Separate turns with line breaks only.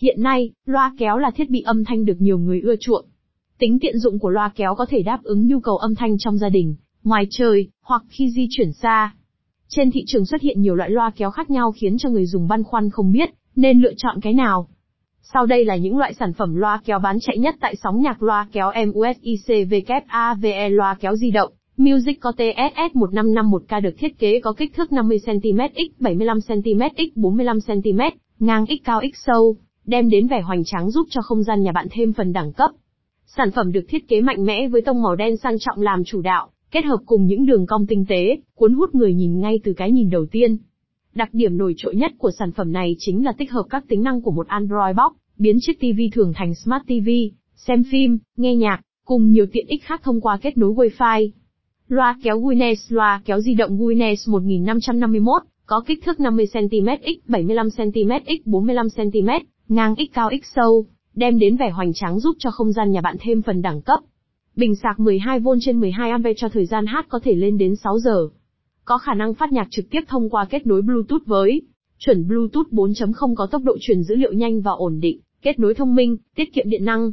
Hiện nay, loa kéo là thiết bị âm thanh được nhiều người ưa chuộng. Tính tiện dụng của loa kéo có thể đáp ứng nhu cầu âm thanh trong gia đình, ngoài trời, hoặc khi di chuyển xa. Trên thị trường xuất hiện nhiều loại loa kéo khác nhau khiến cho người dùng băn khoăn không biết nên lựa chọn cái nào. Sau đây là những loại sản phẩm loa kéo bán chạy nhất tại sóng nhạc loa kéo MUSICWAVE loa kéo di động. Music có TSS 1551K được thiết kế có kích thước 50cm x 75cm x 45cm, ngang x cao x sâu, đem đến vẻ hoành tráng giúp cho không gian nhà bạn thêm phần đẳng cấp. Sản phẩm được thiết kế mạnh mẽ với tông màu đen sang trọng làm chủ đạo, kết hợp cùng những đường cong tinh tế, cuốn hút người nhìn ngay từ cái nhìn đầu tiên. Đặc điểm nổi trội nhất của sản phẩm này chính là tích hợp các tính năng của một Android Box, biến chiếc TV thường thành Smart TV, xem phim, nghe nhạc, cùng nhiều tiện ích khác thông qua kết nối Wi-Fi. Loa kéo Guinness Loa kéo di động Guinness 1551, có kích thước 50cm x 75cm x 45cm, ngang x cao x sâu, đem đến vẻ hoành tráng giúp cho không gian nhà bạn thêm phần đẳng cấp. Bình sạc 12V trên 12A cho thời gian hát có thể lên đến 6 giờ. Có khả năng phát nhạc trực tiếp thông qua kết nối Bluetooth với chuẩn Bluetooth 4.0 có tốc độ truyền dữ liệu nhanh và ổn định, kết nối thông minh, tiết kiệm điện năng.